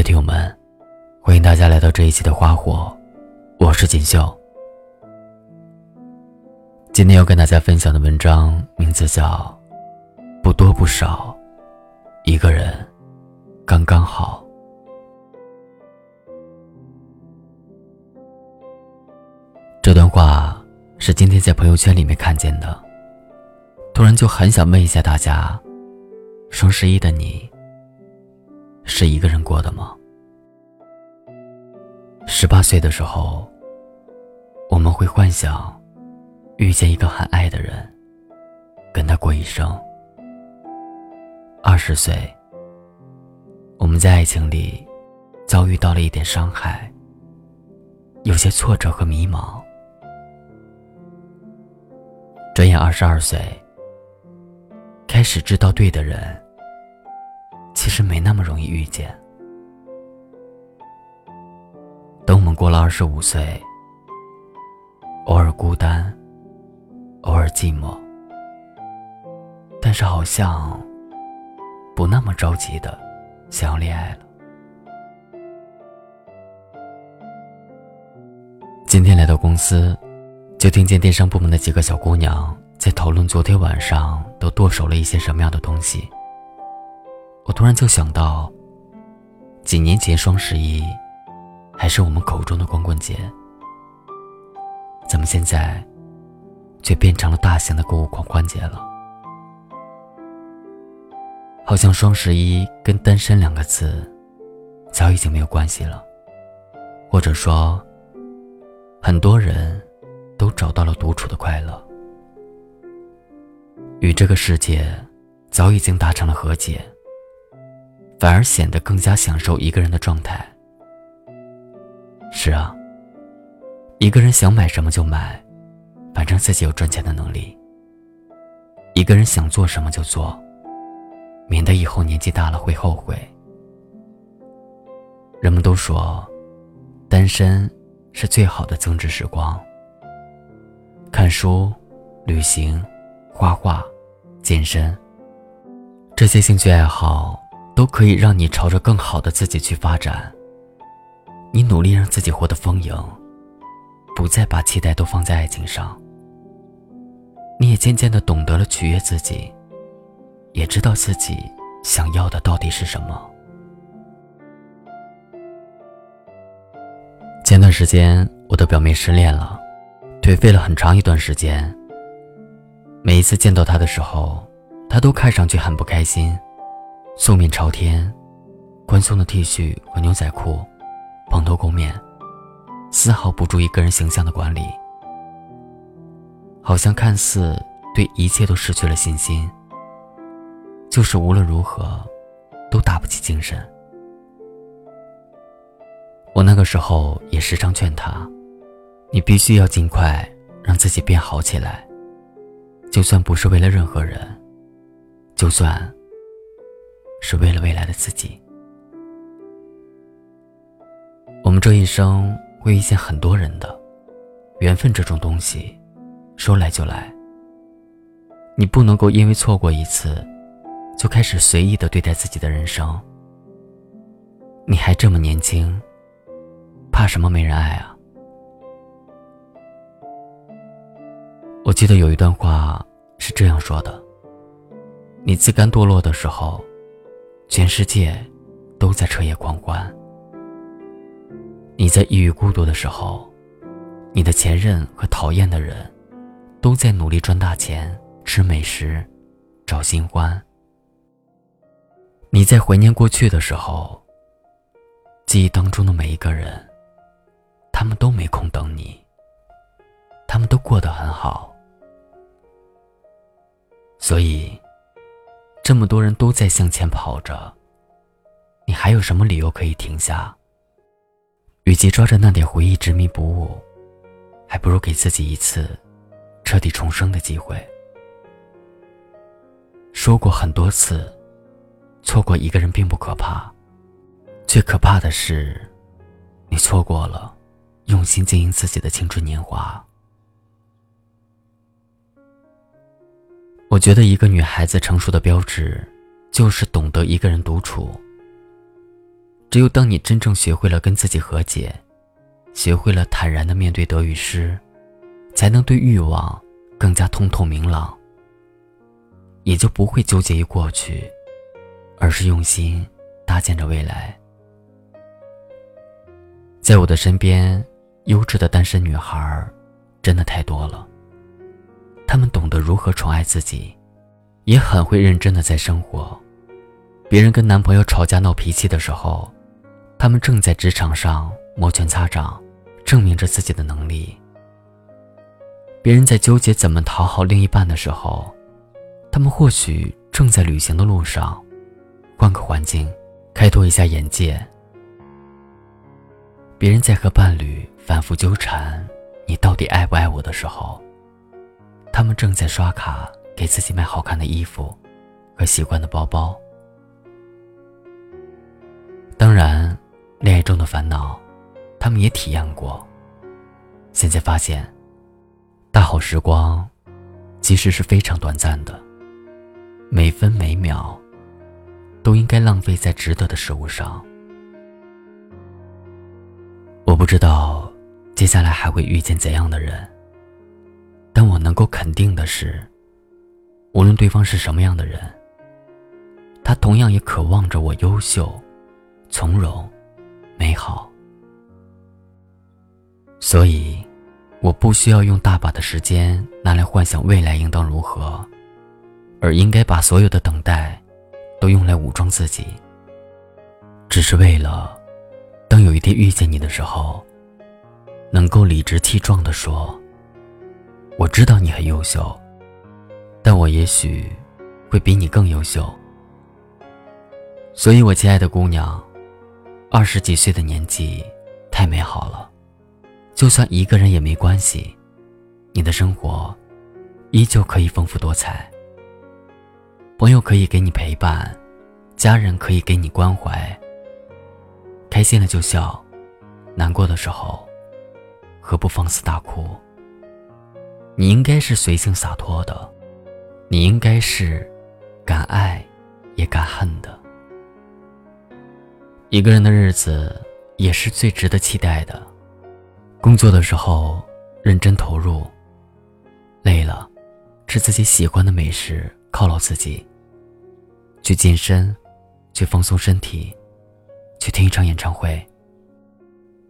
的听友们，欢迎大家来到这一期的花火，我是锦绣。今天要跟大家分享的文章名字叫《不多不少，一个人刚刚好》。这段话是今天在朋友圈里面看见的，突然就很想问一下大家：双十一的你是一个人过的吗？十八岁的时候，我们会幻想遇见一个很爱的人，跟他过一生。二十岁，我们在爱情里遭遇到了一点伤害，有些挫折和迷茫。转眼二十二岁，开始知道对的人，其实没那么容易遇见。等我们过了二十五岁，偶尔孤单，偶尔寂寞，但是好像不那么着急的想要恋爱了。今天来到公司。就听见电商部门的几个小姑娘在讨论昨天晚上都剁手了一些什么样的东西。我突然就想到，几年前双十一还是我们口中的光棍节，怎么现在却变成了大型的购物狂欢节了？好像双十一跟单身两个字早已经没有关系了，或者说，很多人。都找到了独处的快乐，与这个世界早已经达成了和解，反而显得更加享受一个人的状态。是啊，一个人想买什么就买，反正自己有赚钱的能力；一个人想做什么就做，免得以后年纪大了会后悔。人们都说，单身是最好的增值时光。看书、旅行、画画、健身，这些兴趣爱好都可以让你朝着更好的自己去发展。你努力让自己活得丰盈，不再把期待都放在爱情上。你也渐渐的懂得了取悦自己，也知道自己想要的到底是什么。前段时间，我的表妹失恋了。颓废了很长一段时间。每一次见到她的时候，她都看上去很不开心，素面朝天，宽松的 T 恤和牛仔裤，蓬头垢面，丝毫不注意个人形象的管理，好像看似对一切都失去了信心，就是无论如何都打不起精神。我那个时候也时常劝他。你必须要尽快让自己变好起来，就算不是为了任何人，就算是为了未来的自己。我们这一生会遇见很多人的，缘分这种东西，说来就来。你不能够因为错过一次，就开始随意的对待自己的人生。你还这么年轻，怕什么没人爱啊？我记得有一段话是这样说的：“你自甘堕落的时候，全世界都在彻夜狂欢；你在抑郁孤独的时候，你的前任和讨厌的人都在努力赚大钱、吃美食、找新欢；你在怀念过去的时候，记忆当中的每一个人，他们都没空等你，他们都过得很好。”所以，这么多人都在向前跑着，你还有什么理由可以停下？与其抓着那点回忆执迷不悟，还不如给自己一次彻底重生的机会。说过很多次，错过一个人并不可怕，最可怕的是，你错过了用心经营自己的青春年华。我觉得一个女孩子成熟的标志，就是懂得一个人独处。只有当你真正学会了跟自己和解，学会了坦然的面对得与失，才能对欲望更加通透明朗，也就不会纠结于过去，而是用心搭建着未来。在我的身边，优质的单身女孩真的太多了。他们懂得如何宠爱自己，也很会认真的在生活。别人跟男朋友吵架闹脾气的时候，他们正在职场上摩拳擦掌，证明着自己的能力。别人在纠结怎么讨好另一半的时候，他们或许正在旅行的路上，换个环境，开拓一下眼界。别人在和伴侣反复纠缠“你到底爱不爱我”的时候，他们正在刷卡给自己买好看的衣服和喜欢的包包。当然。恋爱中的烦恼，他们也体验过。现在发现，大好时光其实是非常短暂的，每分每秒都应该浪费在值得的事物上。我不知道接下来还会遇见怎样的人，能够肯定的是，无论对方是什么样的人，他同样也渴望着我优秀、从容。美好，所以我不需要用大把的时间拿来幻想未来应当如何，而应该把所有的等待都用来武装自己，只是为了当有一天遇见你的时候，能够理直气壮的说：“我知道你很优秀，但我也许会比你更优秀。”所以，我亲爱的姑娘。二十几岁的年纪，太美好了。就算一个人也没关系，你的生活依旧可以丰富多彩。朋友可以给你陪伴，家人可以给你关怀。开心了就笑，难过的时候，何不放肆大哭？你应该是随性洒脱的，你应该是敢爱也敢恨的。一个人的日子也是最值得期待的。工作的时候认真投入，累了吃自己喜欢的美食犒劳自己。去健身，去放松身体，去听一场演唱会，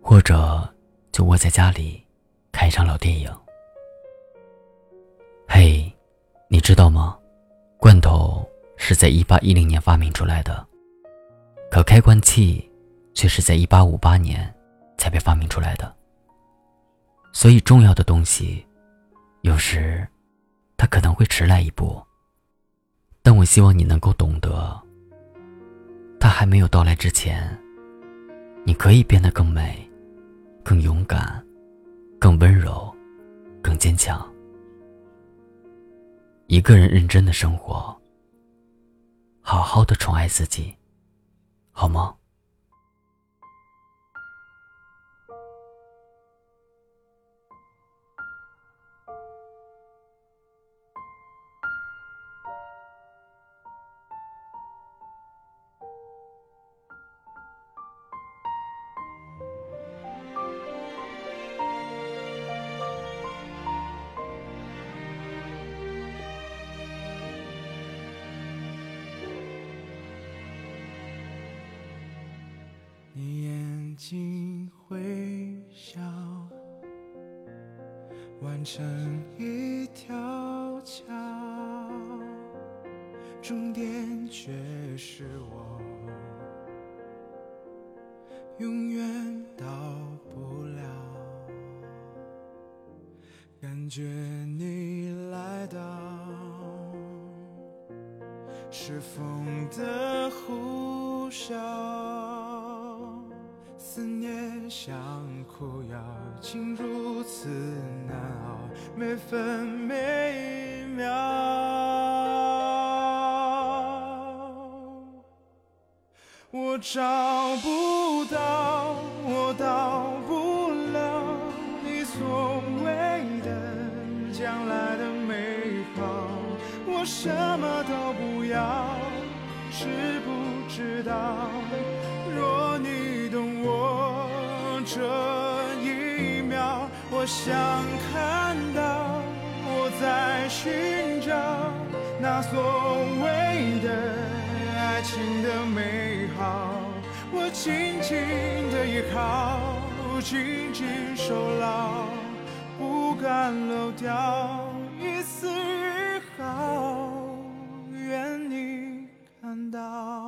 或者就窝在家里看一场老电影。嘿，你知道吗？罐头是在一八一零年发明出来的。可开关器却是在一八五八年才被发明出来的。所以重要的东西，有时它可能会迟来一步。但我希望你能够懂得，它还没有到来之前，你可以变得更美、更勇敢、更温柔、更坚强。一个人认真的生活，好好的宠爱自己。好吗？睛微笑，完成一条桥，终点却是我，永远到不了。感觉你来到，是风的呼啸。念像苦药，竟如此难熬，每分每秒。我找不到，我到不了你所谓的将来的美好。我什么都不要，知不知道？这一秒我想看到我在寻找那所谓的爱情的美好。我紧紧的依靠紧紧守牢不敢漏掉一丝一毫。愿你看到。